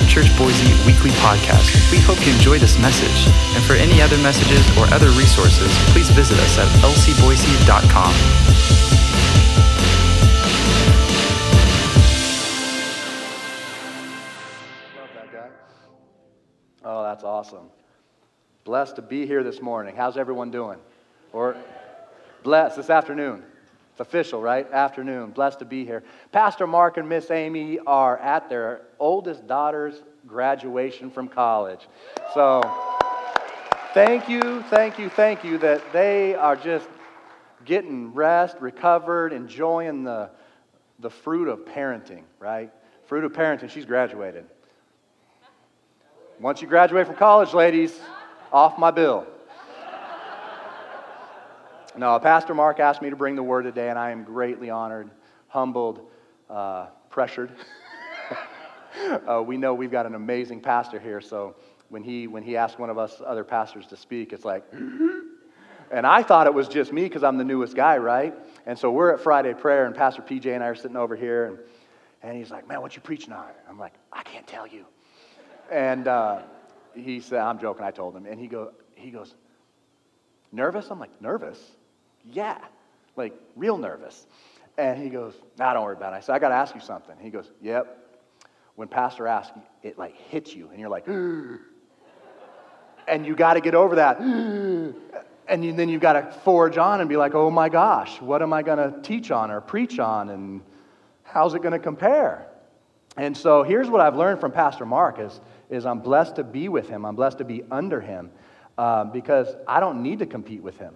Church Boise weekly podcast. We hope you enjoy this message. And for any other messages or other resources, please visit us at lcboise.com. Love that guy. Oh, that's awesome. Blessed to be here this morning. How's everyone doing? Or blessed this afternoon. It's official, right? Afternoon. Blessed to be here. Pastor Mark and Miss Amy are at their oldest daughter's graduation from college. So, thank you, thank you, thank you that they are just getting rest, recovered, enjoying the, the fruit of parenting, right? Fruit of parenting. She's graduated. Once you graduate from college, ladies, off my bill. No, Pastor Mark asked me to bring the word today, and I am greatly honored, humbled, uh, pressured. uh, we know we've got an amazing pastor here, so when he, when he asked one of us other pastors to speak, it's like, and I thought it was just me because I'm the newest guy, right? And so we're at Friday prayer, and Pastor PJ and I are sitting over here, and, and he's like, Man, what you preaching on? I'm like, I can't tell you. And uh, he said, I'm joking, I told him. And he, go, he goes, Nervous? I'm like, Nervous? Yeah, like real nervous. And he goes, Nah, don't worry about it. I said, I got to ask you something. He goes, Yep. When Pastor asks, it like hits you, and you're like, and you got to get over that. and you, then you've got to forge on and be like, oh my gosh, what am I going to teach on or preach on? And how's it going to compare? And so here's what I've learned from Pastor Mark is, is I'm blessed to be with him. I'm blessed to be under him uh, because I don't need to compete with him.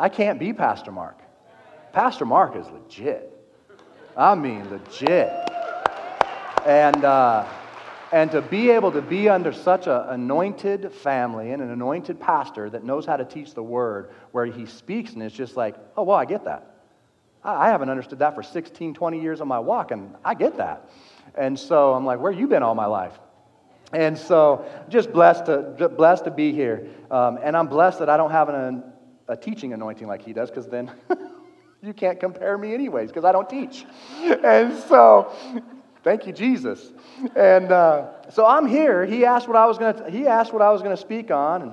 I can't be Pastor Mark. Pastor Mark is legit. I mean, legit. And, uh, and to be able to be under such an anointed family and an anointed pastor that knows how to teach the word, where he speaks and it's just like, oh, well, I get that. I haven't understood that for 16, 20 years of my walk, and I get that. And so I'm like, where you been all my life? And so just blessed to, blessed to be here. Um, and I'm blessed that I don't have an, a teaching anointing like he does, because then you can't compare me anyways, because I don't teach. And so thank you, Jesus. And uh, so I'm here. He asked what I was going to, he asked what I was going to speak on, and,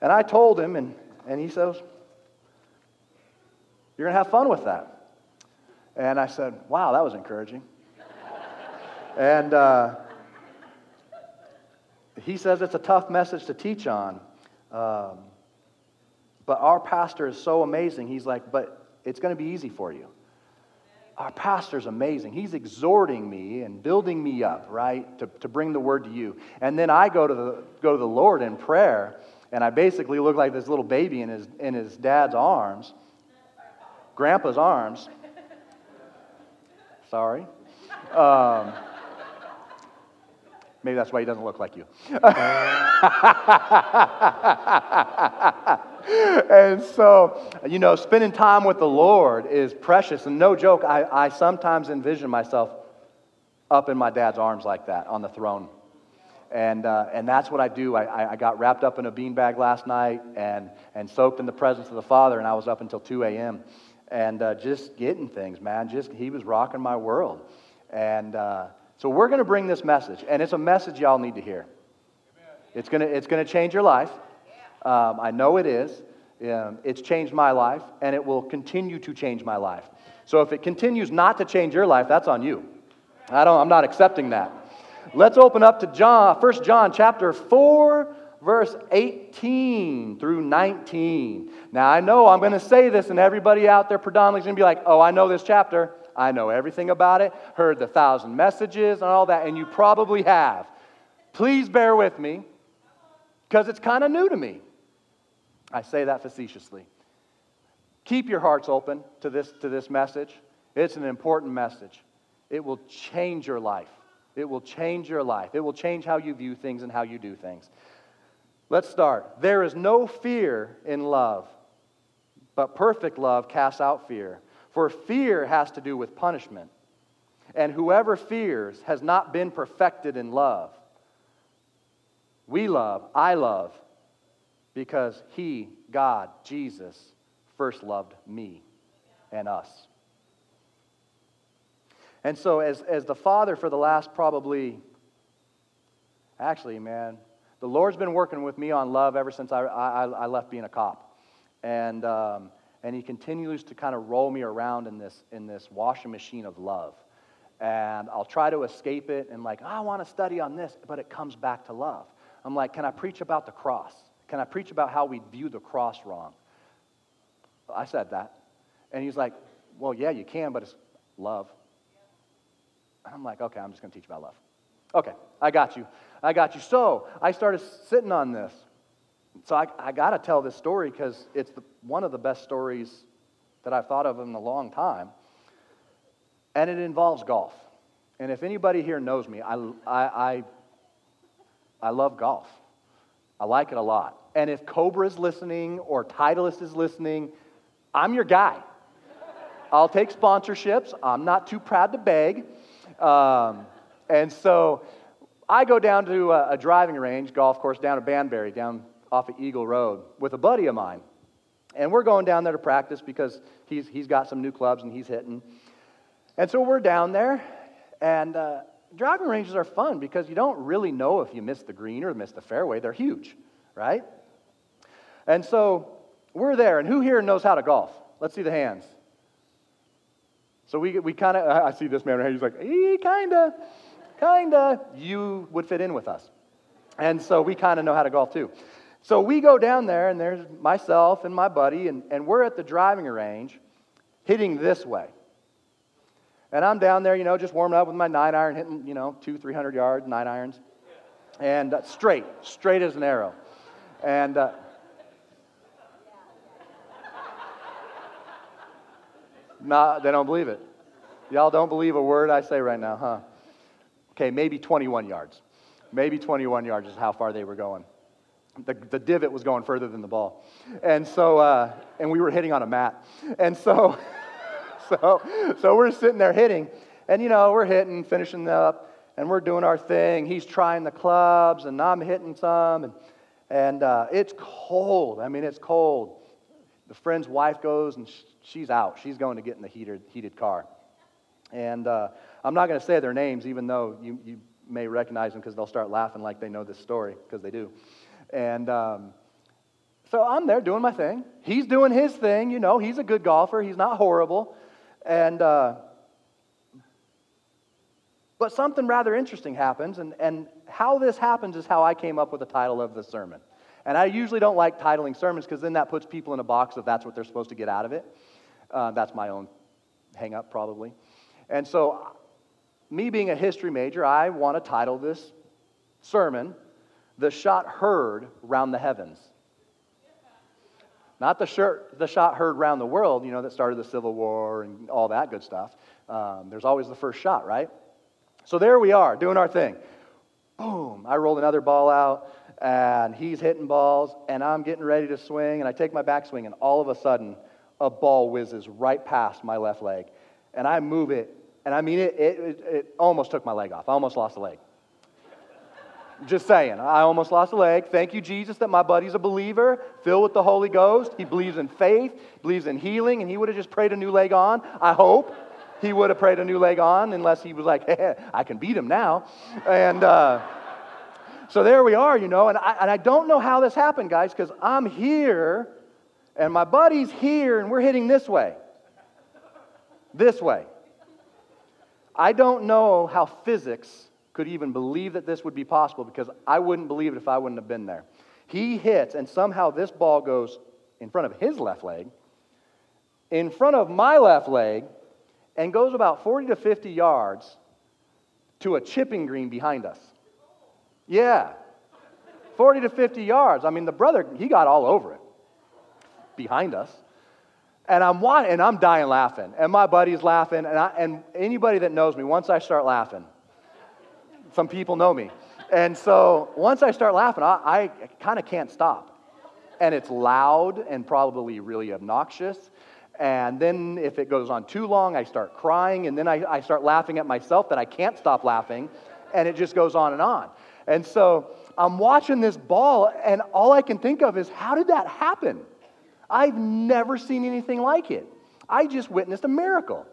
and I told him, and, and he says, you're going to have fun with that. And I said, Wow, that was encouraging. and uh, he says it's a tough message to teach on. Um, but our pastor is so amazing. He's like, But it's going to be easy for you. Our pastor's amazing. He's exhorting me and building me up, right, to, to bring the word to you. And then I go to, the, go to the Lord in prayer, and I basically look like this little baby in his, in his dad's arms grandpa's arms. Sorry. Um, maybe that's why he doesn't look like you. and so, you know, spending time with the Lord is precious. And no joke, I, I sometimes envision myself up in my dad's arms like that on the throne. And, uh, and that's what I do. I, I got wrapped up in a beanbag last night and, and soaked in the presence of the Father, and I was up until 2 a.m and uh, just getting things, man. Just he was rocking my world, and uh, so we're going to bring this message, and it's a message y'all need to hear. It's gonna it's gonna change your life. Um, I know it is. Um, it's changed my life, and it will continue to change my life. So if it continues not to change your life, that's on you. I don't. I'm not accepting that. Let's open up to John, 1 John chapter 4, verse 18 through 19. Now, I know I'm going to say this, and everybody out there predominantly is going to be like, oh, I know this chapter. I know everything about it, heard the thousand messages and all that, and you probably have. Please bear with me because it's kind of new to me. I say that facetiously. Keep your hearts open to this, to this message. It's an important message. It will change your life. It will change your life. It will change how you view things and how you do things. Let's start. There is no fear in love, but perfect love casts out fear. For fear has to do with punishment. And whoever fears has not been perfected in love. We love, I love, because He, God, Jesus, first loved me and us. And so, as, as the father for the last probably, actually, man, the Lord's been working with me on love ever since I, I, I left being a cop. And, um, and He continues to kind of roll me around in this, in this washing machine of love. And I'll try to escape it and, like, oh, I want to study on this, but it comes back to love. I'm like, can I preach about the cross? Can I preach about how we view the cross wrong? I said that. And he's like, well, yeah, you can, but it's love. I'm like, okay, I'm just going to teach about love. Okay, I got you. I got you. So I started sitting on this. So I, I got to tell this story because it's the, one of the best stories that I've thought of in a long time. And it involves golf. And if anybody here knows me, I, I, I, I love golf. I like it a lot. And if Cobra is listening or Titleist is listening, I'm your guy. I'll take sponsorships. I'm not too proud to beg. Um, and so I go down to a, a, driving range, golf course down at Banbury, down off of Eagle Road, with a buddy of mine. And we're going down there to practice because he's, he's got some new clubs and he's hitting. And so we're down there, and uh, driving ranges are fun because you don't really know if you missed the green or missed the fairway. They're huge, right? And so we're there, and who here knows how to golf? Let's see the hands. So we, we kind of, I see this man right here, he's like, eh, kind of, kind of. You would fit in with us. And so we kind of know how to golf too. So we go down there, and there's myself and my buddy, and, and we're at the driving range hitting this way. And I'm down there, you know, just warming up with my nine iron, hitting, you know, two, 300 yards, nine irons. And uh, straight, straight as an arrow. And, uh, Nah, they don't believe it. Y'all don't believe a word I say right now, huh? Okay, maybe 21 yards. Maybe 21 yards is how far they were going. The, the divot was going further than the ball. And so, uh, and we were hitting on a mat. And so, so, so we're sitting there hitting. And, you know, we're hitting, finishing up, and we're doing our thing. He's trying the clubs, and I'm hitting some. And, and uh, it's cold. I mean, it's cold. The friend's wife goes and she's out. She's going to get in the heated, heated car. And uh, I'm not going to say their names, even though you, you may recognize them because they'll start laughing like they know this story, because they do. And um, so I'm there doing my thing. He's doing his thing. You know, he's a good golfer, he's not horrible. And, uh, but something rather interesting happens, and, and how this happens is how I came up with the title of the sermon. And I usually don't like titling sermons because then that puts people in a box if that's what they're supposed to get out of it. Uh, that's my own hang up, probably. And so, me being a history major, I want to title this sermon, The Shot Heard Round the Heavens. Not the, shirt, the shot heard round the world, you know, that started the Civil War and all that good stuff. Um, there's always the first shot, right? So there we are, doing our thing. Boom, I rolled another ball out, and he's hitting balls, and I'm getting ready to swing, and I take my backswing, and all of a sudden, a ball whizzes right past my left leg. And I move it, and I mean, it, it, it almost took my leg off. I almost lost a leg. Just saying, I almost lost a leg. Thank you, Jesus, that my buddy's a believer, filled with the Holy Ghost. He believes in faith, believes in healing, and he would have just prayed a new leg on. I hope he would have prayed a new leg on, unless he was like, hey, I can beat him now. And uh, so there we are, you know. And I, and I don't know how this happened, guys, because I'm here and my buddy's here, and we're hitting this way. This way. I don't know how physics could even believe that this would be possible because I wouldn't believe it if I wouldn't have been there. He hits, and somehow this ball goes in front of his left leg, in front of my left leg, and goes about 40 to 50 yards to a chipping green behind us. Yeah. 40 to 50 yards. I mean, the brother, he got all over it behind us. And I'm, and I'm dying laughing. And my buddy's laughing. And, I, and anybody that knows me, once I start laughing, some people know me. And so once I start laughing, I, I kind of can't stop. And it's loud and probably really obnoxious. And then if it goes on too long, I start crying. And then I, I start laughing at myself that I can't stop laughing. And it just goes on and on. And so I'm watching this ball, and all I can think of is, how did that happen? I've never seen anything like it. I just witnessed a miracle.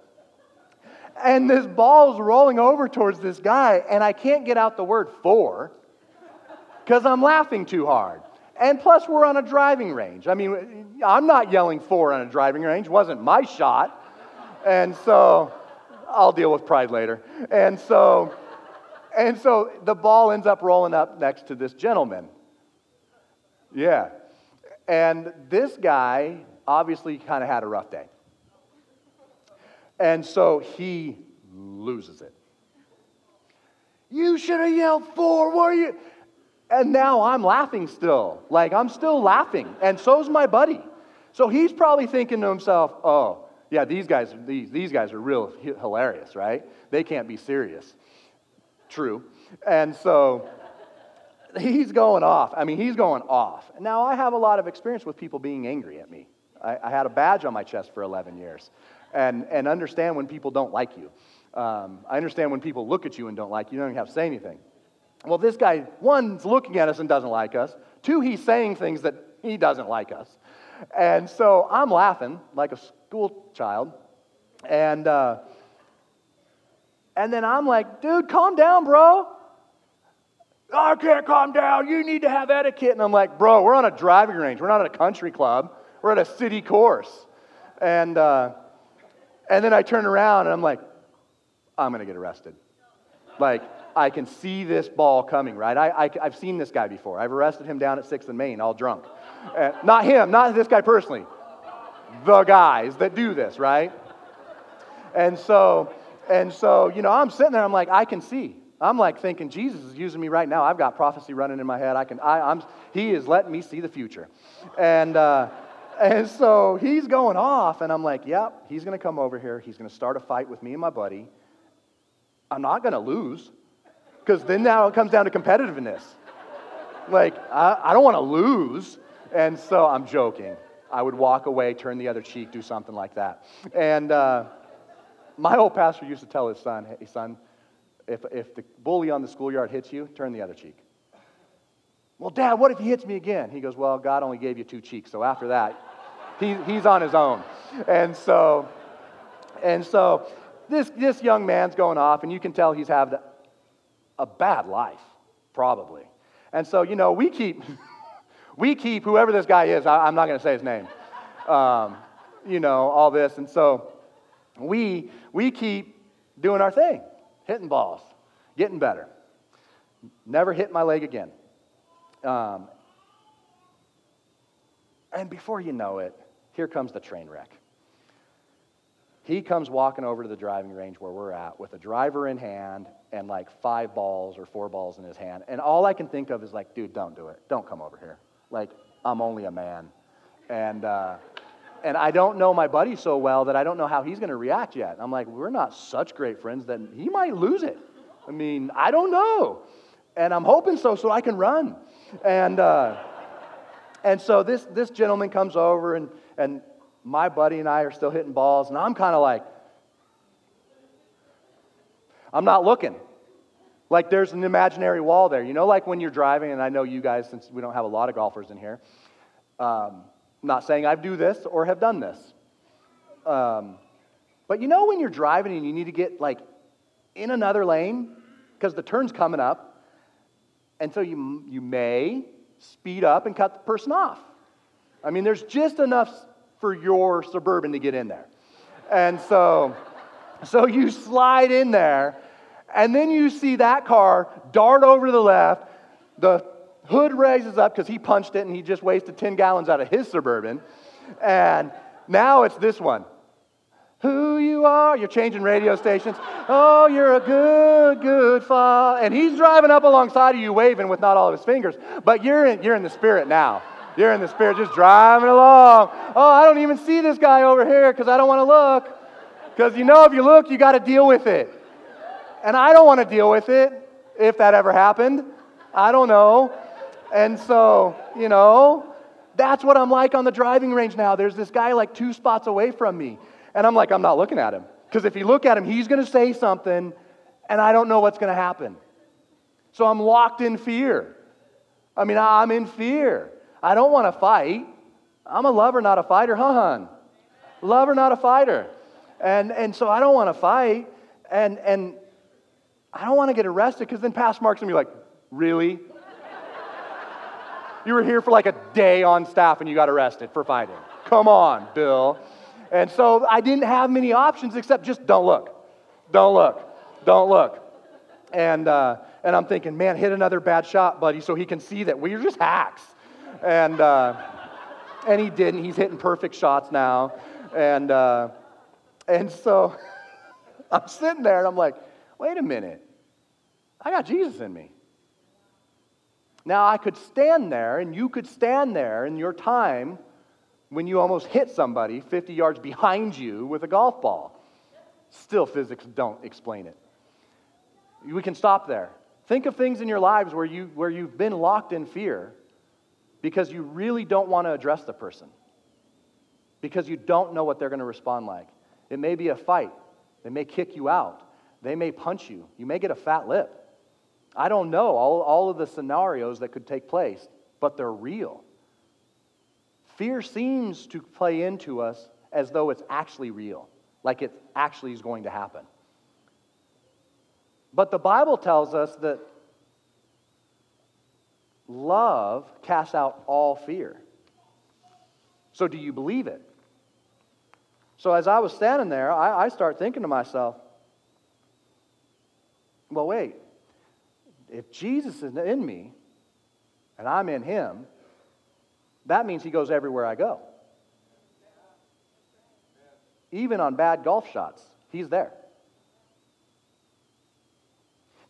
And this ball's rolling over towards this guy, and I can't get out the word for because I'm laughing too hard. And plus, we're on a driving range. I mean, I'm not yelling for on a driving range. Wasn't my shot. And so, I'll deal with pride later. And so, and so the ball ends up rolling up next to this gentleman. Yeah. And this guy obviously kind of had a rough day. And so he loses it. You should have yelled for, were you? And now I'm laughing still. Like, I'm still laughing. And so's my buddy. So he's probably thinking to himself, oh, yeah, these guys, these, these guys are real hilarious, right? They can't be serious. True. And so he's going off. I mean, he's going off. Now, I have a lot of experience with people being angry at me. I, I had a badge on my chest for 11 years and, and understand when people don't like you. Um, I understand when people look at you and don't like you, you don't even have to say anything. Well, this guy, one's looking at us and doesn't like us. Two, he's saying things that he doesn't like us. And so I'm laughing like a school child. And, uh, and then I'm like, dude, calm down, bro. I can't calm down. You need to have etiquette. And I'm like, bro, we're on a driving range. We're not at a country club. We're at a city course. And, uh, and then I turn around and I'm like, I'm going to get arrested. Like, I can see this ball coming, right? I, I, have seen this guy before. I've arrested him down at 6th and Main, all drunk. Uh, not him, not this guy personally. The guys that do this, right? And so, and so, you know, I'm sitting there, I'm like, I can see. I'm like thinking, Jesus is using me right now. I've got prophecy running in my head. I can, I, am he is letting me see the future. And, uh, and so he's going off, and I'm like, yep, he's going to come over here. He's going to start a fight with me and my buddy. I'm not going to lose. Because then now it comes down to competitiveness. Like, I, I don't want to lose. And so I'm joking. I would walk away, turn the other cheek, do something like that. And uh, my old pastor used to tell his son, hey, son, if, if the bully on the schoolyard hits you, turn the other cheek. Well, Dad, what if he hits me again? He goes, Well, God only gave you two cheeks. So after that, he, he's on his own. And so, and so this, this young man's going off, and you can tell he's having a bad life, probably. And so, you know, we keep, we keep whoever this guy is, I, am not going to say his name, um, you know, all this. And so we, we keep doing our thing, hitting balls, getting better. Never hit my leg again. Um, and before you know it, here comes the train wreck. He comes walking over to the driving range where we're at with a driver in hand and like five balls or four balls in his hand. And all I can think of is like, dude, don't do it. Don't come over here. Like, I'm only a man. And, uh, and I don't know my buddy so well that I don't know how he's going to react yet. I'm like, we're not such great friends that he might lose it. I mean, I don't know. And I'm hoping so, so I can run. And, uh, and so this, this gentleman comes over, and, and my buddy and I are still hitting balls, and I'm kind of like, I'm not looking. Like there's an imaginary wall there. You know, like when you're driving, and I know you guys, since we don't have a lot of golfers in here, um, not saying I do this or have done this. Um, but you know when you're driving and you need to get like in another lane because the turn's coming up, and so you, you may speed up and cut the person off. I mean, there's just enough for your suburban to get in there. And so, so you slide in there, and then you see that car dart over to the left. The hood raises up because he punched it and he just wasted 10 gallons out of his suburban. And now it's this one. Who you are, you're changing radio stations. Oh, you're a good, good father. And he's driving up alongside of you, waving with not all of his fingers. But you're in, you're in the spirit now. You're in the spirit, just driving along. Oh, I don't even see this guy over here because I don't want to look. Because you know, if you look, you got to deal with it. And I don't want to deal with it if that ever happened. I don't know. And so, you know, that's what I'm like on the driving range now. There's this guy like two spots away from me. And I'm like, I'm not looking at him. Because if you look at him, he's going to say something, and I don't know what's going to happen. So I'm locked in fear. I mean, I'm in fear. I don't want to fight. I'm a lover, not a fighter, huh, hon? Lover, not a fighter. And, and so I don't want to fight. And, and I don't want to get arrested because then Pastor Mark's going to be like, really? You were here for like a day on staff and you got arrested for fighting. Come on, Bill. And so I didn't have many options except just don't look. Don't look. Don't look. And, uh, and I'm thinking, man, hit another bad shot, buddy, so he can see that we're just hacks. And, uh, and he didn't. He's hitting perfect shots now. And, uh, and so I'm sitting there and I'm like, wait a minute. I got Jesus in me. Now, I could stand there, and you could stand there in your time when you almost hit somebody 50 yards behind you with a golf ball. Still, physics don't explain it. We can stop there. Think of things in your lives where, you, where you've been locked in fear because you really don't want to address the person, because you don't know what they're going to respond like. It may be a fight, they may kick you out, they may punch you, you may get a fat lip. I don't know all, all of the scenarios that could take place, but they're real. Fear seems to play into us as though it's actually real, like it actually is going to happen. But the Bible tells us that love casts out all fear. So, do you believe it? So, as I was standing there, I, I start thinking to myself, well, wait. If Jesus is in me and I'm in him, that means he goes everywhere I go. Even on bad golf shots, he's there.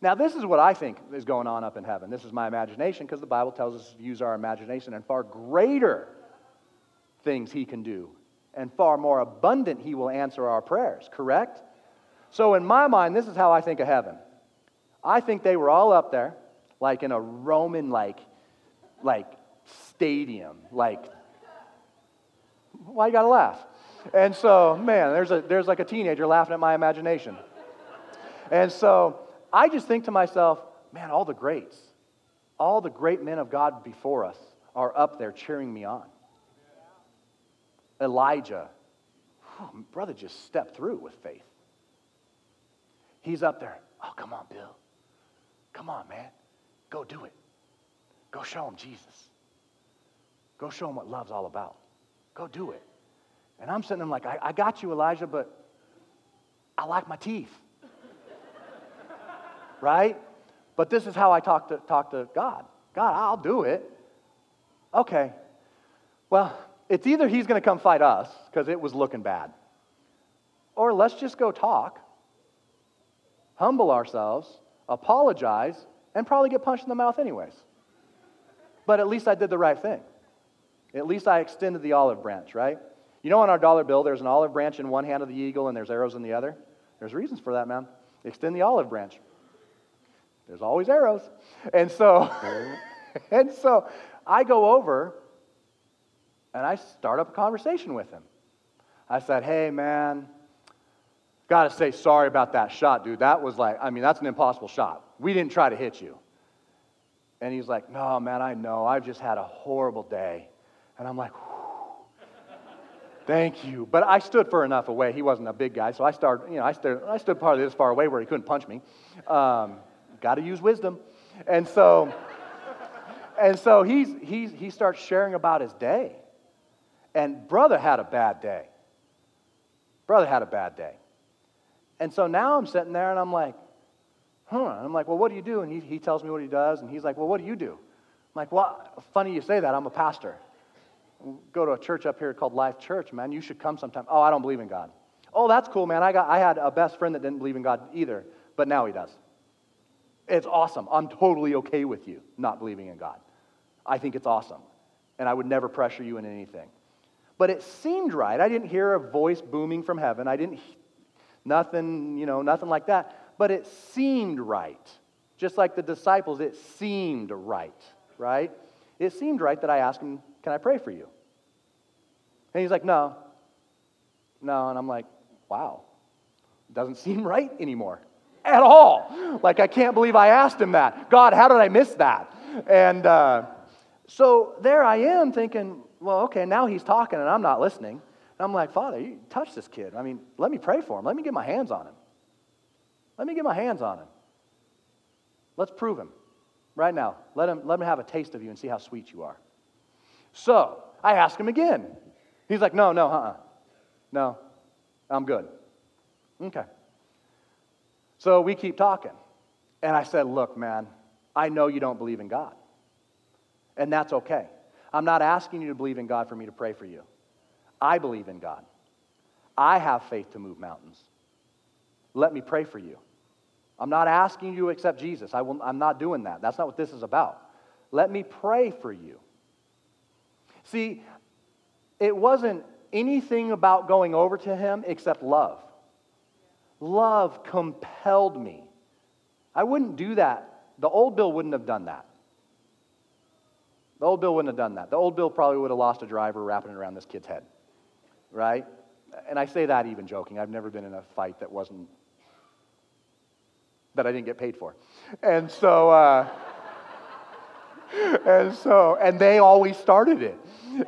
Now, this is what I think is going on up in heaven. This is my imagination because the Bible tells us to use our imagination and far greater things he can do and far more abundant he will answer our prayers, correct? So, in my mind, this is how I think of heaven. I think they were all up there, like in a Roman, like, like stadium, like. Why you gotta laugh? And so, man, there's a there's like a teenager laughing at my imagination. And so I just think to myself, man, all the greats, all the great men of God before us are up there cheering me on. Elijah, brother just stepped through with faith. He's up there. Oh, come on, Bill. Come on, man. Go do it. Go show him Jesus. Go show him what love's all about. Go do it. And I'm sitting there like, I, I got you, Elijah, but I like my teeth right? But this is how I talk to, talk to God God, I'll do it. Okay. Well, it's either he's going to come fight us because it was looking bad, or let's just go talk, humble ourselves, apologize, and probably get punched in the mouth anyways. But at least I did the right thing. At least I extended the olive branch, right? You know, on our dollar bill, there's an olive branch in one hand of the eagle and there's arrows in the other. There's reasons for that, man. Extend the olive branch. There's always arrows. And so, and so I go over and I start up a conversation with him. I said, hey, man, got to say sorry about that shot, dude. That was like, I mean, that's an impossible shot. We didn't try to hit you. And he's like, no, man, I know. I've just had a horrible day. And I'm like, thank you. But I stood far enough away. He wasn't a big guy, so I started, you know, I stood, I stood part of this far away where he couldn't punch me. Um, Got to use wisdom. And so, and so he's, he's, he starts sharing about his day. And brother had a bad day. Brother had a bad day. And so now I'm sitting there and I'm like, huh. I'm like, well, what do you do? And he, he tells me what he does. And he's like, well, what do you do? I'm like, well, funny you say that. I'm a pastor. Go to a church up here called Life Church, man. You should come sometime. Oh, I don't believe in God. Oh, that's cool, man. I, got, I had a best friend that didn't believe in God either, but now he does. It's awesome. I'm totally okay with you not believing in God. I think it's awesome. And I would never pressure you in anything. But it seemed right. I didn't hear a voice booming from heaven. I didn't, nothing, you know, nothing like that. But it seemed right. Just like the disciples, it seemed right, right? It seemed right that I asked him, Can I pray for you? And he's like, No. No. And I'm like, Wow. Doesn't seem right anymore at all. Like, I can't believe I asked him that. God, how did I miss that? And uh, so there I am thinking, well, okay, now he's talking and I'm not listening. And I'm like, Father, you touch this kid. I mean, let me pray for him. Let me get my hands on him. Let me get my hands on him. Let's prove him right now. Let him, let him have a taste of you and see how sweet you are. So I ask him again. He's like, No, no, uh uh No, I'm good. Okay. So we keep talking. And I said, Look, man, I know you don't believe in God. And that's okay. I'm not asking you to believe in God for me to pray for you. I believe in God. I have faith to move mountains. Let me pray for you. I'm not asking you to accept Jesus. I will, I'm not doing that. That's not what this is about. Let me pray for you. See, it wasn't anything about going over to him except love. Love compelled me. I wouldn't do that. The old Bill wouldn't have done that. The old Bill wouldn't have done that. The old Bill probably would have lost a driver wrapping it around this kid's head, right? And I say that even joking. I've never been in a fight that wasn't, that I didn't get paid for. And so, uh, and so, and they always started it.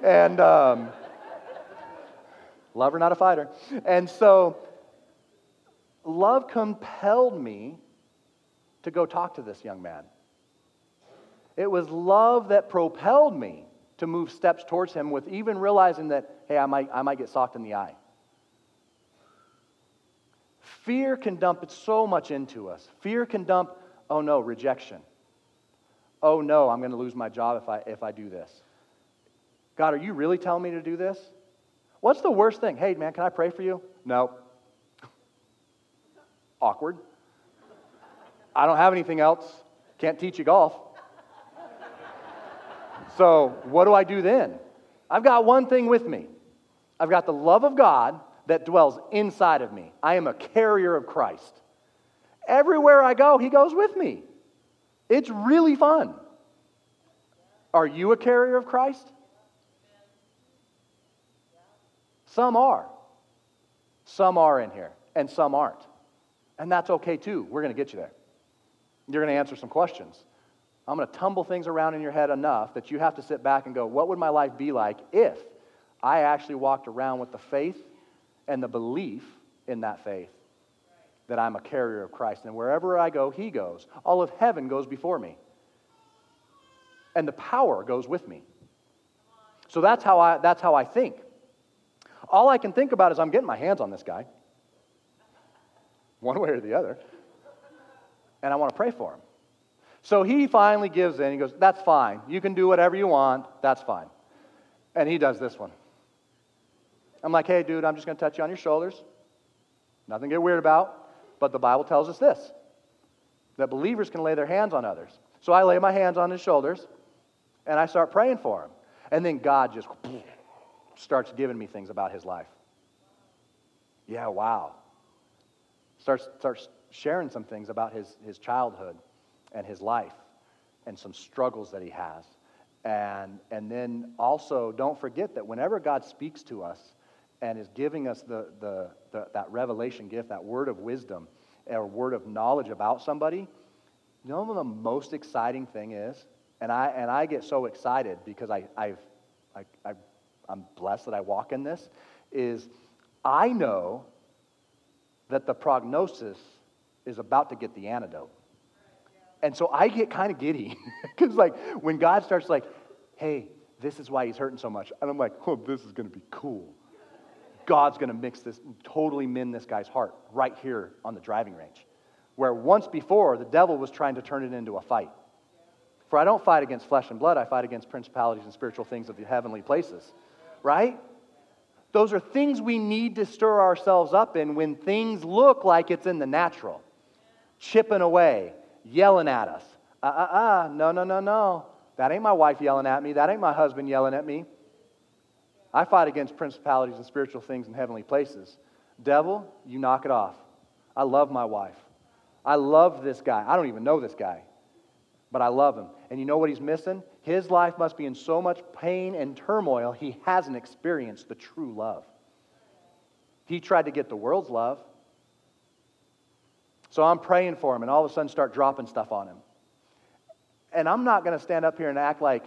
And, um, lover, not a fighter. And so, love compelled me to go talk to this young man. It was love that propelled me to move steps towards him with even realizing that, hey, I might, I might get socked in the eye. Fear can dump so much into us. Fear can dump, oh no, rejection. Oh no, I'm going to lose my job if I, if I do this. God, are you really telling me to do this? What's the worst thing? Hey, man, can I pray for you? No. Awkward. I don't have anything else. Can't teach you golf. So, what do I do then? I've got one thing with me I've got the love of God that dwells inside of me. I am a carrier of Christ. Everywhere I go, He goes with me. It's really fun. Are you a carrier of Christ? Some are. Some are in here, and some aren't. And that's okay too. We're going to get you there. You're going to answer some questions. I'm going to tumble things around in your head enough that you have to sit back and go, what would my life be like if I actually walked around with the faith and the belief in that faith that I'm a carrier of Christ? And wherever I go, He goes. All of heaven goes before me. And the power goes with me. So that's how I, that's how I think. All I can think about is I'm getting my hands on this guy, one way or the other, and I want to pray for him. So he finally gives in. He goes, That's fine. You can do whatever you want. That's fine. And he does this one. I'm like, Hey, dude, I'm just going to touch you on your shoulders. Nothing to get weird about. But the Bible tells us this that believers can lay their hands on others. So I lay my hands on his shoulders and I start praying for him. And then God just starts giving me things about his life. Yeah, wow. Starts, starts sharing some things about his, his childhood and his life and some struggles that he has. And, and then also, don't forget that whenever God speaks to us and is giving us the, the, the, that revelation gift, that word of wisdom, or word of knowledge about somebody, you know the most exciting thing is? And I, and I get so excited because I, I've, I, I, I'm blessed that I walk in this, is I know that the prognosis is about to get the antidote. And so I get kind of giddy because, like, when God starts, like, hey, this is why he's hurting so much. And I'm like, oh, this is going to be cool. God's going to mix this, totally mend this guy's heart right here on the driving range. Where once before, the devil was trying to turn it into a fight. For I don't fight against flesh and blood, I fight against principalities and spiritual things of the heavenly places. Right? Those are things we need to stir ourselves up in when things look like it's in the natural, chipping away, yelling at us. Uh uh uh, no, no, no, no. That ain't my wife yelling at me. That ain't my husband yelling at me. I fight against principalities and spiritual things in heavenly places. Devil, you knock it off. I love my wife. I love this guy. I don't even know this guy, but I love him. And you know what he's missing? His life must be in so much pain and turmoil, he hasn't experienced the true love. He tried to get the world's love. So I'm praying for him, and all of a sudden start dropping stuff on him. And I'm not going to stand up here and act like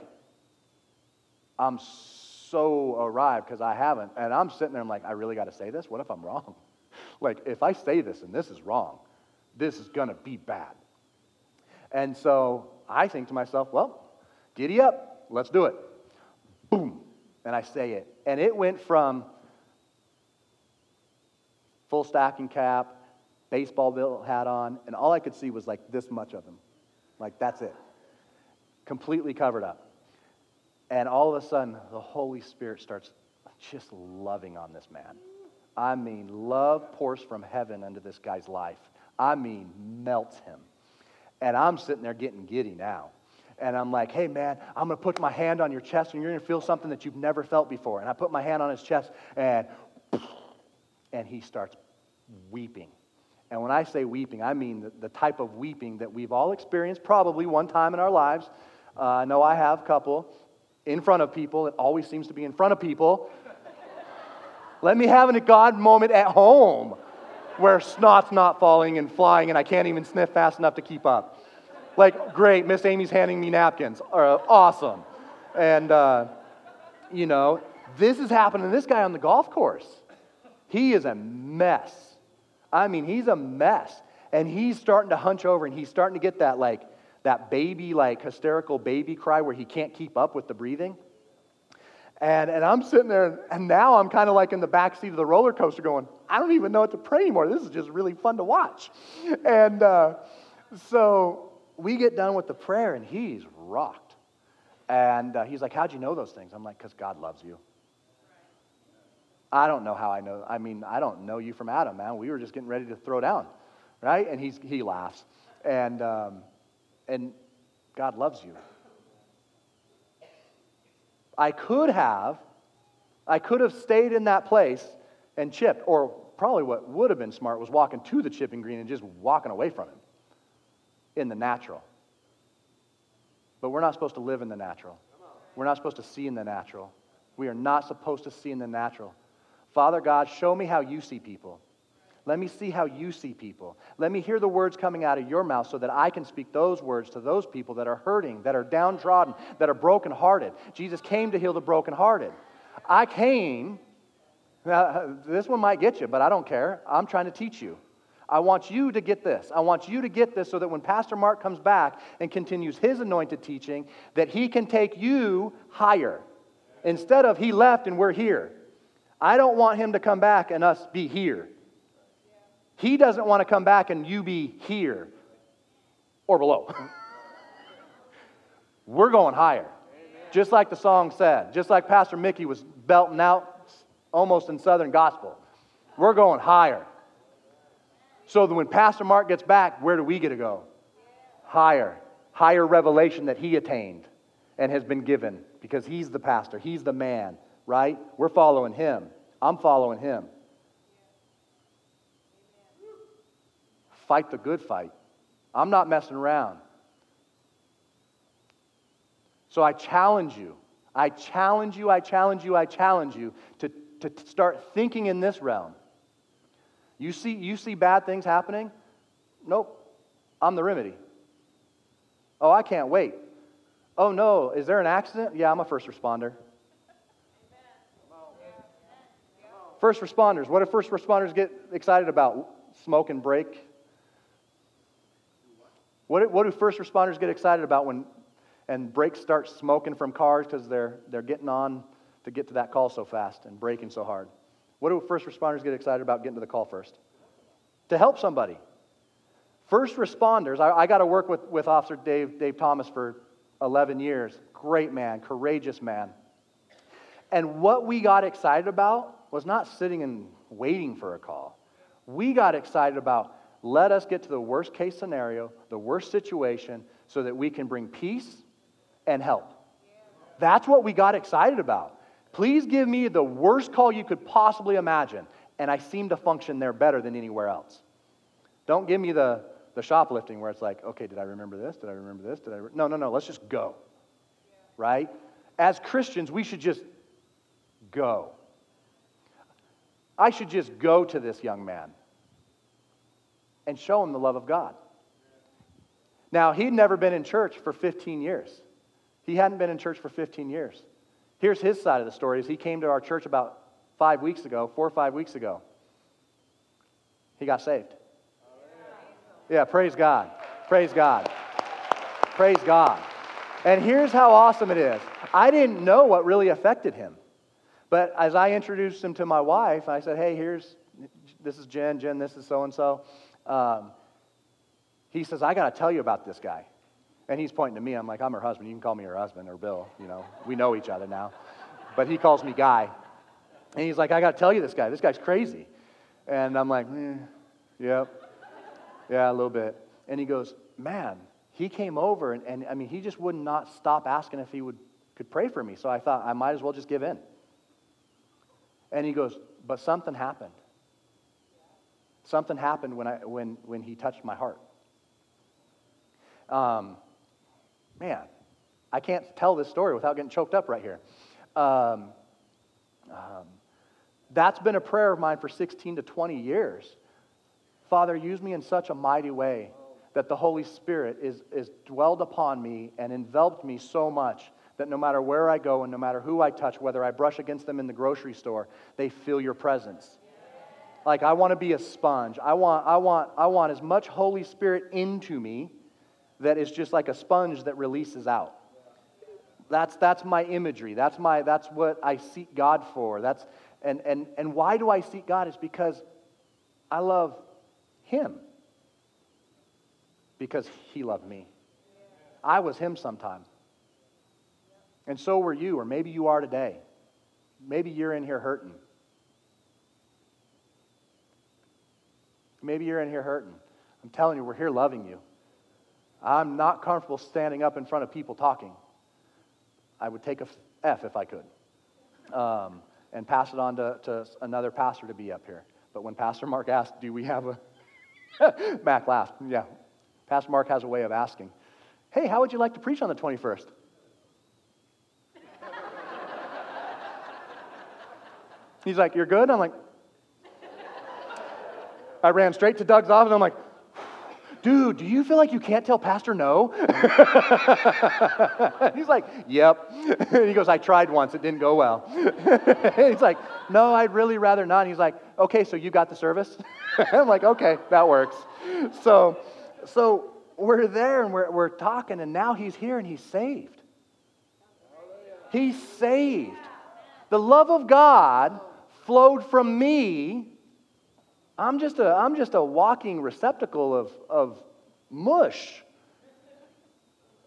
I'm so arrived because I haven't. And I'm sitting there, I'm like, I really got to say this? What if I'm wrong? like, if I say this and this is wrong, This is going to be bad. And so I think to myself, well, giddy up, let's do it. Boom. And I say it. And it went from full stacking cap, baseball hat on, and all I could see was like this much of him. Like, that's it. Completely covered up. And all of a sudden, the Holy Spirit starts just loving on this man. I mean, love pours from heaven into this guy's life. I mean, melts him. And I'm sitting there getting giddy now. And I'm like, hey, man, I'm going to put my hand on your chest and you're going to feel something that you've never felt before. And I put my hand on his chest and, and he starts weeping. And when I say weeping, I mean the, the type of weeping that we've all experienced probably one time in our lives. Uh, I know I have a couple in front of people. It always seems to be in front of people. Let me have a God moment at home where snot's not falling and flying and I can't even sniff fast enough to keep up. Like, great, Miss Amy's handing me napkins. Uh, awesome. And, uh, you know, this is happening this guy on the golf course. He is a mess. I mean, he's a mess. And he's starting to hunch over and he's starting to get that, like, that baby, like, hysterical baby cry where he can't keep up with the breathing. And, and I'm sitting there, and now I'm kind of like in the back seat of the roller coaster going, I don't even know what to pray anymore. This is just really fun to watch. And uh, so we get done with the prayer, and he's rocked. And uh, he's like, How'd you know those things? I'm like, Because God loves you. I don't know how I know. I mean, I don't know you from Adam, man. We were just getting ready to throw down, right? And he's, he laughs. And, um, and God loves you. I could have, I could have stayed in that place and chipped, or probably what would have been smart was walking to the chipping green and just walking away from him in the natural. But we're not supposed to live in the natural. We're not supposed to see in the natural. We are not supposed to see in the natural. Father God, show me how you see people. Let me see how you see people. Let me hear the words coming out of your mouth so that I can speak those words to those people that are hurting, that are downtrodden, that are brokenhearted. Jesus came to heal the brokenhearted. I came, now, this one might get you, but I don't care. I'm trying to teach you. I want you to get this. I want you to get this so that when Pastor Mark comes back and continues his anointed teaching, that he can take you higher. Instead of he left and we're here. I don't want him to come back and us be here. He doesn't want to come back and you be here or below. We're going higher. Just like the song said, just like Pastor Mickey was belting out almost in Southern gospel. We're going higher. So that when Pastor Mark gets back, where do we get to go? Higher. Higher revelation that he attained and has been given because he's the pastor, he's the man, right? We're following him. I'm following him. Fight the good fight. I'm not messing around. So I challenge you. I challenge you, I challenge you, I challenge you to, to start thinking in this realm. You see, you see bad things happening? Nope. I'm the remedy. Oh, I can't wait. Oh, no. Is there an accident? Yeah, I'm a first responder. First responders. What do first responders get excited about? Smoke and break what, what do first responders get excited about when and brakes start smoking from cars because they're, they're getting on to get to that call so fast and braking so hard? What do first responders get excited about getting to the call first? To help somebody. First responders, I, I got to work with, with Officer Dave, Dave Thomas for 11 years. Great man, courageous man. And what we got excited about was not sitting and waiting for a call. We got excited about let us get to the worst case scenario, the worst situation, so that we can bring peace and help. That's what we got excited about. Please give me the worst call you could possibly imagine, and I seem to function there better than anywhere else. Don't give me the, the shoplifting where it's like, okay, did I remember this? Did I remember this? Did I? Re-? No, no, no. Let's just go. Right? As Christians, we should just go. I should just go to this young man and show him the love of God. Now, he'd never been in church for 15 years. He hadn't been in church for 15 years. Here's his side of the story is he came to our church about five weeks ago, four or five weeks ago. He got saved. Yeah, praise God. Praise God. Praise God. And here's how awesome it is I didn't know what really affected him. But as I introduced him to my wife, I said, hey, here's, this is Jen, Jen, this is so and so. He says, I got to tell you about this guy. And he's pointing to me. I'm like, I'm her husband. You can call me her husband or Bill. You know, we know each other now. But he calls me Guy. And he's like, I got to tell you this guy. This guy's crazy. And I'm like, eh, yep. Yeah, a little bit. And he goes, man, he came over and, and I mean, he just would not stop asking if he would, could pray for me. So I thought I might as well just give in. And he goes, but something happened. Something happened when, I, when, when he touched my heart. Um, man, I can't tell this story without getting choked up right here. Um, um, that's been a prayer of mine for 16 to 20 years. Father, use me in such a mighty way that the Holy Spirit is, is dwelled upon me and enveloped me so much that no matter where I go and no matter who I touch, whether I brush against them in the grocery store, they feel your presence. Like I want to be a sponge. I want, I want, I want as much Holy Spirit into me that is just like a sponge that releases out. That's, that's my imagery. That's, my, that's what I seek God for. That's, and, and, and why do I seek God? Is because I love Him. Because He loved me. I was Him sometime. And so were you, or maybe you are today. Maybe you're in here hurting. Maybe you're in here hurting. I'm telling you, we're here loving you. I'm not comfortable standing up in front of people talking. I would take a F if I could um, and pass it on to, to another pastor to be up here. But when Pastor Mark asked, Do we have a. Mac laughed. Yeah. Pastor Mark has a way of asking, Hey, how would you like to preach on the 21st? He's like, You're good? I'm like, I ran straight to Doug's office. I'm like, dude, do you feel like you can't tell Pastor no? He's like, yep. And he goes, I tried once, it didn't go well. He's like, no, I'd really rather not. He's like, okay, so you got the service? I'm like, okay, that works. So, so we're there and we're, we're talking, and now he's here and he's saved. He's saved. The love of God flowed from me I'm just a, I'm just a walking receptacle of, of mush.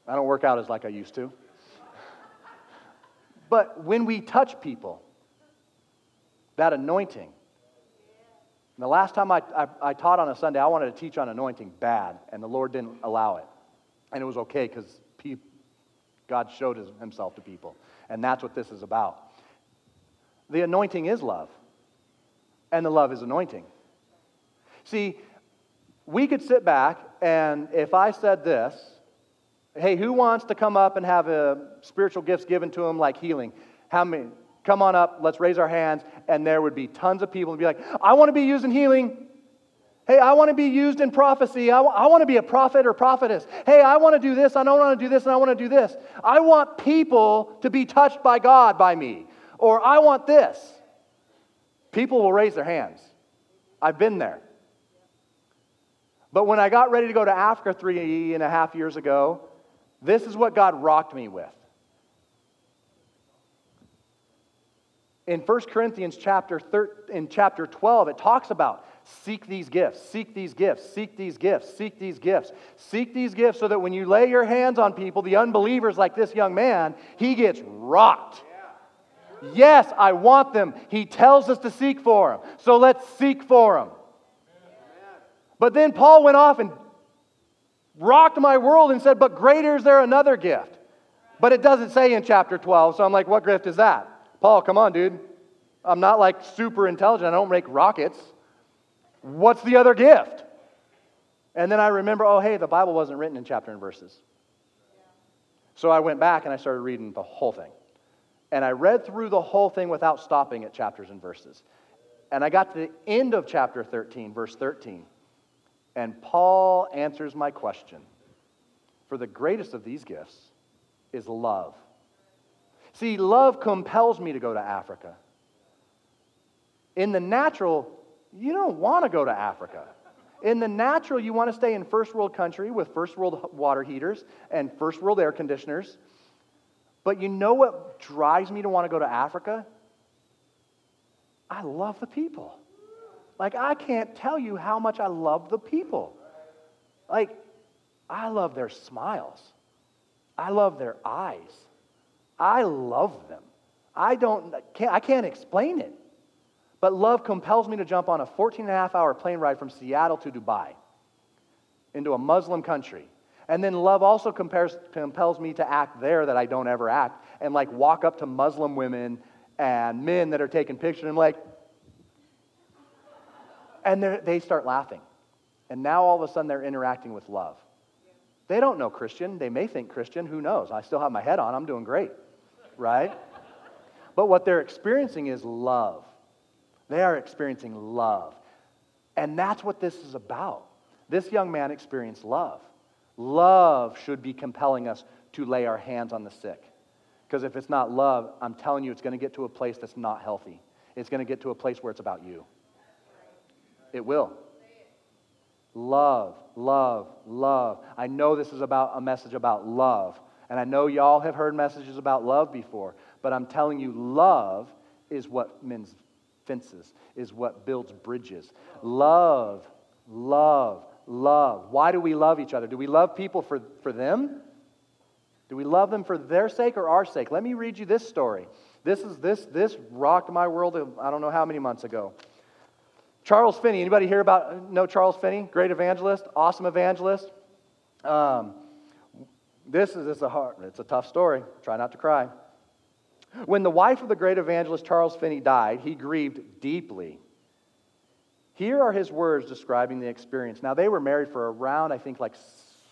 I don't work out as like I used to. But when we touch people, that anointing. And the last time I, I, I, taught on a Sunday, I wanted to teach on anointing bad, and the Lord didn't allow it. And it was okay because God showed his, himself to people. And that's what this is about. The anointing is love, and the love is anointing. See, we could sit back and if I said this, hey, who wants to come up and have a spiritual gifts given to them like healing? How many? Come on up, let's raise our hands. And there would be tons of people and be like, I want to be used in healing. Hey, I want to be used in prophecy. I, w- I want to be a prophet or prophetess. Hey, I want to do this. I don't want to do this and I want to do this. I want people to be touched by God by me. Or I want this. People will raise their hands. I've been there. But when I got ready to go to Africa three and a half years ago, this is what God rocked me with. In 1 Corinthians chapter, 13, in chapter 12, it talks about seek these gifts, seek these gifts, seek these gifts, seek these gifts, seek these gifts so that when you lay your hands on people, the unbelievers like this young man, he gets rocked. Yes, I want them. He tells us to seek for them. So let's seek for them. But then Paul went off and rocked my world and said, But greater is there another gift. But it doesn't say in chapter 12. So I'm like, What gift is that? Paul, come on, dude. I'm not like super intelligent. I don't make rockets. What's the other gift? And then I remember, oh, hey, the Bible wasn't written in chapter and verses. So I went back and I started reading the whole thing. And I read through the whole thing without stopping at chapters and verses. And I got to the end of chapter 13, verse 13. And Paul answers my question. For the greatest of these gifts is love. See, love compels me to go to Africa. In the natural, you don't want to go to Africa. In the natural, you want to stay in first world country with first world water heaters and first world air conditioners. But you know what drives me to want to go to Africa? I love the people. Like, I can't tell you how much I love the people. Like, I love their smiles. I love their eyes. I love them. I don't can't, I can't explain it. But love compels me to jump on a 14 and a half hour plane ride from Seattle to Dubai into a Muslim country. And then love also compares, compels me to act there that I don't ever act and like walk up to Muslim women and men that are taking pictures and I'm like, and they start laughing. And now all of a sudden they're interacting with love. They don't know Christian. They may think Christian. Who knows? I still have my head on. I'm doing great, right? but what they're experiencing is love. They are experiencing love. And that's what this is about. This young man experienced love. Love should be compelling us to lay our hands on the sick. Because if it's not love, I'm telling you, it's going to get to a place that's not healthy. It's going to get to a place where it's about you. It will. Love, love, love. I know this is about a message about love. And I know y'all have heard messages about love before. But I'm telling you, love is what mends fences, is what builds bridges. Love, love, love. Why do we love each other? Do we love people for, for them? Do we love them for their sake or our sake? Let me read you this story. This is this this rocked my world I don't know how many months ago. Charles Finney. Anybody hear about know Charles Finney? Great evangelist, awesome evangelist. Um, this is it's a hard, it's a tough story. Try not to cry. When the wife of the great evangelist Charles Finney died, he grieved deeply. Here are his words describing the experience. Now, they were married for around, I think, like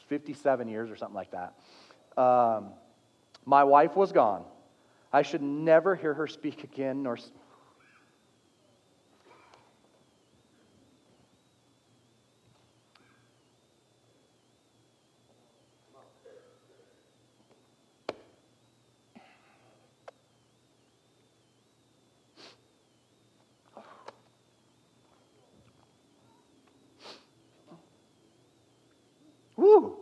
57 years or something like that. Um, my wife was gone. I should never hear her speak again, nor. Woo!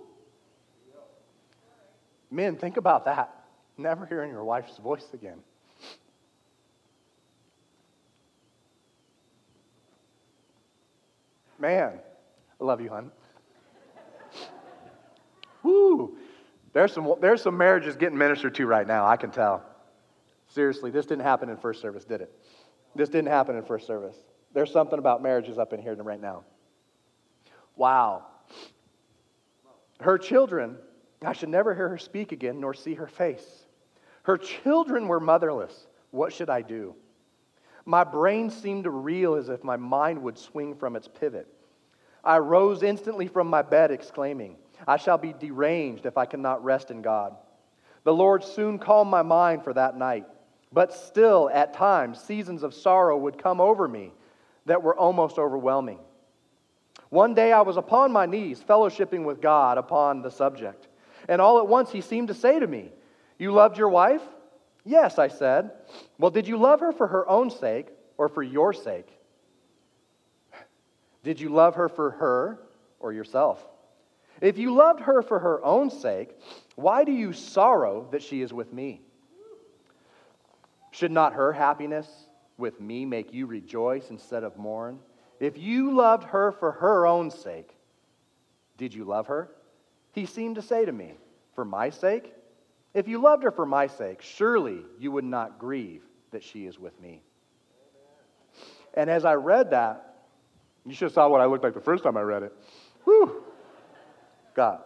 Men, think about that. Never hearing your wife's voice again. Man, I love you, hon. Woo! There's some, there's some marriages getting ministered to right now, I can tell. Seriously, this didn't happen in first service, did it? This didn't happen in first service. There's something about marriages up in here right now. Wow. Her children I should never hear her speak again nor see her face. Her children were motherless. What should I do? My brain seemed to reel as if my mind would swing from its pivot. I rose instantly from my bed, exclaiming, I shall be deranged if I cannot rest in God. The Lord soon calmed my mind for that night, but still, at times, seasons of sorrow would come over me that were almost overwhelming. One day I was upon my knees, fellowshipping with God upon the subject. And all at once he seemed to say to me, You loved your wife? Yes, I said. Well, did you love her for her own sake or for your sake? Did you love her for her or yourself? If you loved her for her own sake, why do you sorrow that she is with me? Should not her happiness with me make you rejoice instead of mourn? If you loved her for her own sake, did you love her? He seemed to say to me, For my sake? If you loved her for my sake, surely you would not grieve that she is with me. And as I read that, you should have saw what I looked like the first time I read it. Whew. God.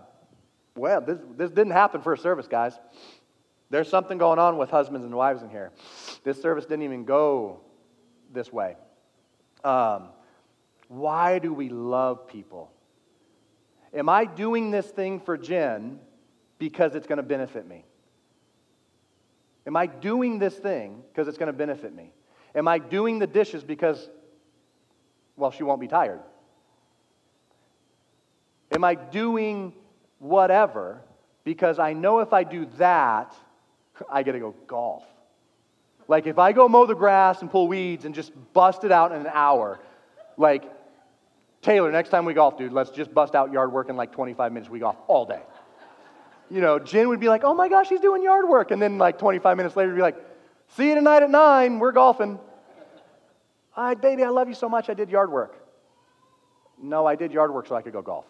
Well, this, this didn't happen for a service, guys. There's something going on with husbands and wives in here. This service didn't even go this way. Um, why do we love people? Am I doing this thing for Jen because it's going to benefit me? Am I doing this thing because it's going to benefit me? Am I doing the dishes because, well, she won't be tired? Am I doing whatever because I know if I do that, I get to go golf? Like if I go mow the grass and pull weeds and just bust it out in an hour, like Taylor, next time we golf, dude, let's just bust out yard work in like 25 minutes. We golf all day. You know, Jen would be like, oh my gosh, he's doing yard work. And then like 25 minutes later, be like, see you tonight at nine. We're golfing. I, baby, I love you so much. I did yard work. No, I did yard work so I could go golf.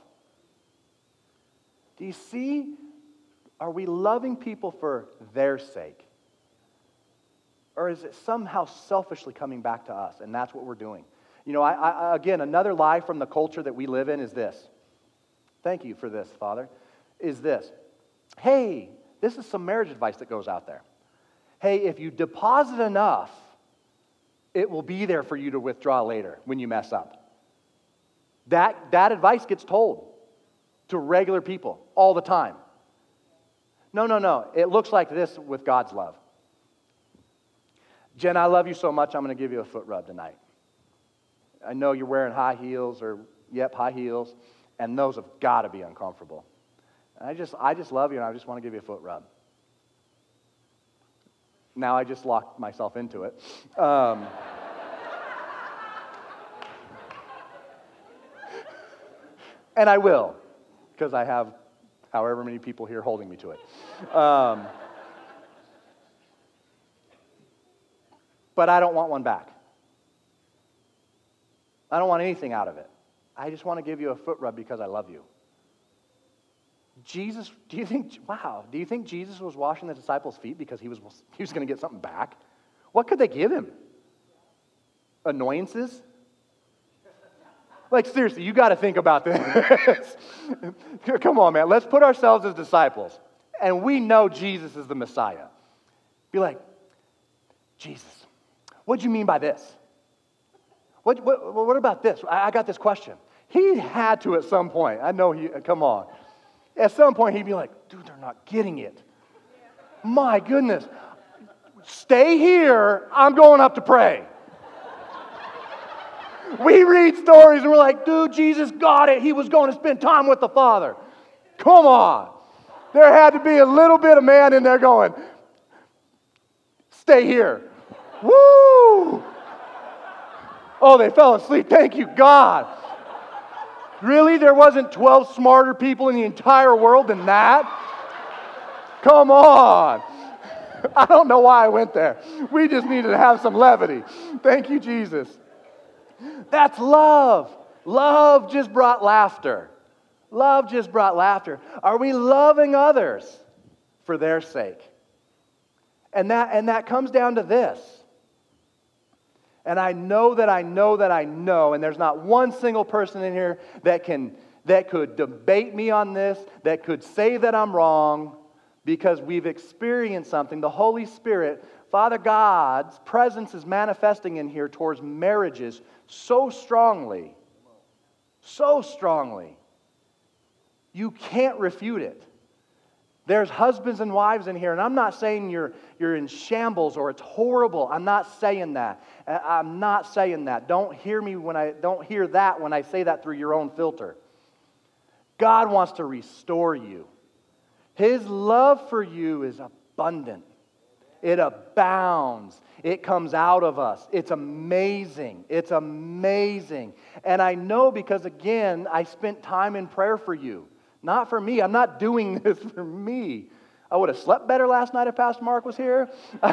Do you see? Are we loving people for their sake? Or is it somehow selfishly coming back to us? And that's what we're doing. You know, I, I, again, another lie from the culture that we live in is this. Thank you for this, Father. Is this. Hey, this is some marriage advice that goes out there. Hey, if you deposit enough, it will be there for you to withdraw later when you mess up. That, that advice gets told to regular people all the time. No, no, no. It looks like this with God's love. Jen, I love you so much, I'm going to give you a foot rub tonight. I know you're wearing high heels or, yep, high heels, and those have got to be uncomfortable. I just, I just love you and I just want to give you a foot rub. Now I just locked myself into it. Um, and I will, because I have however many people here holding me to it. Um, but I don't want one back. I don't want anything out of it. I just want to give you a foot rub because I love you. Jesus, do you think, wow, do you think Jesus was washing the disciples' feet because he was, he was going to get something back? What could they give him? Annoyances? Like, seriously, you got to think about this. Come on, man. Let's put ourselves as disciples. And we know Jesus is the Messiah. Be like, Jesus, what do you mean by this? What, what, what about this? I, I got this question. He had to at some point. I know he, come on. At some point, he'd be like, dude, they're not getting it. My goodness. Stay here. I'm going up to pray. We read stories and we're like, dude, Jesus got it. He was going to spend time with the Father. Come on. There had to be a little bit of man in there going, stay here. Woo! Oh, they fell asleep. Thank you, God. Really? There wasn't 12 smarter people in the entire world than that? Come on. I don't know why I went there. We just needed to have some levity. Thank you, Jesus. That's love. Love just brought laughter. Love just brought laughter. Are we loving others for their sake? And that, and that comes down to this. And I know that I know that I know, and there's not one single person in here that, can, that could debate me on this, that could say that I'm wrong, because we've experienced something. The Holy Spirit, Father God's presence is manifesting in here towards marriages so strongly, so strongly. You can't refute it. There's husbands and wives in here, and I'm not saying you're, you're in shambles or it's horrible. I'm not saying that. Uh, I'm not saying that. Don't hear me when I don't hear that when I say that through your own filter. God wants to restore you. His love for you is abundant. It abounds. It comes out of us. It's amazing. It's amazing. And I know because, again, I spent time in prayer for you. Not for me. I'm not doing this for me. I would have slept better last night if Pastor Mark was here. See?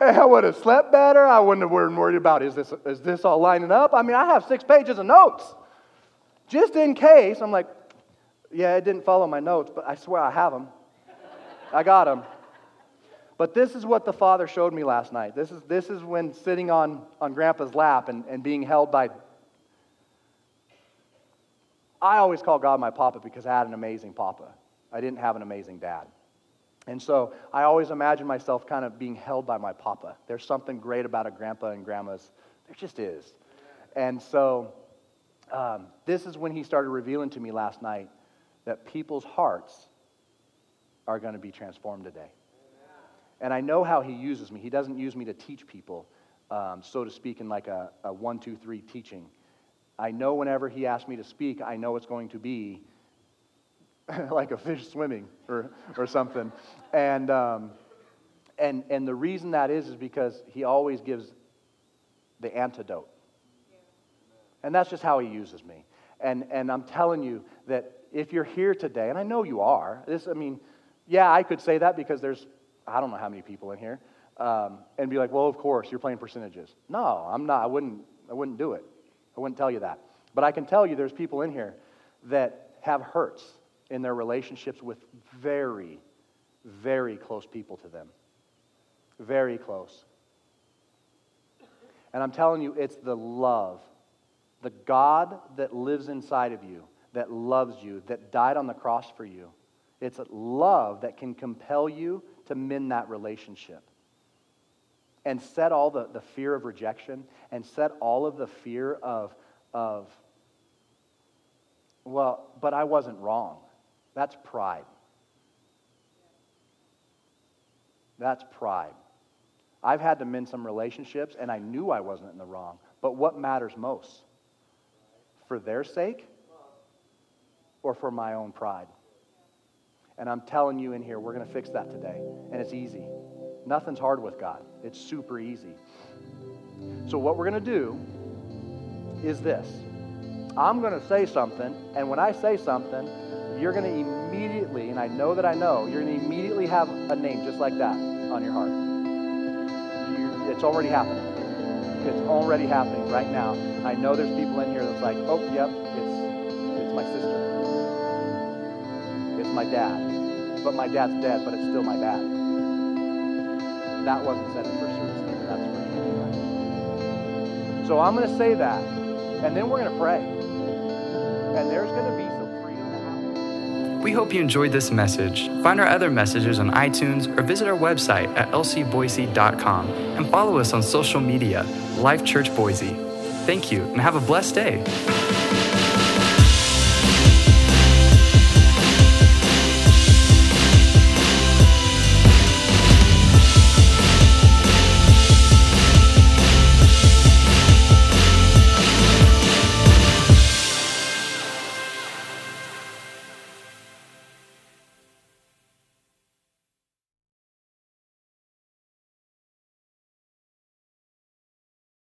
I would have slept better. I wouldn't have been worried about is this, is this all lining up? I mean, I have six pages of notes. Just in case, I'm like, yeah, it didn't follow my notes, but I swear I have them. I got them. But this is what the Father showed me last night. This is, this is when sitting on, on Grandpa's lap and, and being held by I always call God my papa because I had an amazing papa. I didn't have an amazing dad. And so I always imagine myself kind of being held by my papa. There's something great about a grandpa and grandma's. There just is. And so um, this is when he started revealing to me last night that people's hearts are going to be transformed today. And I know how he uses me. He doesn't use me to teach people, um, so to speak, in like a, a one, two, three teaching. I know whenever he asks me to speak, I know it's going to be like a fish swimming or, or something. And, um, and, and the reason that is, is because he always gives the antidote. And that's just how he uses me. And, and I'm telling you that if you're here today, and I know you are, this, I mean, yeah, I could say that because there's, I don't know how many people in here, um, and be like, well, of course, you're playing percentages. No, I'm not. I wouldn't, I wouldn't do it. I wouldn't tell you that. But I can tell you there's people in here that have hurts in their relationships with very, very close people to them. Very close. And I'm telling you, it's the love, the God that lives inside of you, that loves you, that died on the cross for you. It's love that can compel you to mend that relationship and set all the, the fear of rejection and set all of the fear of, of, well, but I wasn't wrong. That's pride. That's pride. I've had to mend some relationships, and I knew I wasn't in the wrong. But what matters most? For their sake or for my own pride? And I'm telling you in here, we're going to fix that today. And it's easy. Nothing's hard with God, it's super easy. So, what we're going to do is this I'm going to say something, and when I say something, you're going to immediately, and I know that I know, you're going to immediately have a name just like that on your heart. You, it's already happening. It's already happening right now. I know there's people in here that's like, oh, yep, it's, it's my sister. It's my dad. But my dad's dead, but it's still my dad. That wasn't in first service. That's for you. So I'm going to say that, and then we're going to pray. And there's going to be some freedom. we hope you enjoyed this message. Find our other messages on iTunes or visit our website at lcboise.com and follow us on social media, Life Church Boise. Thank you and have a blessed day.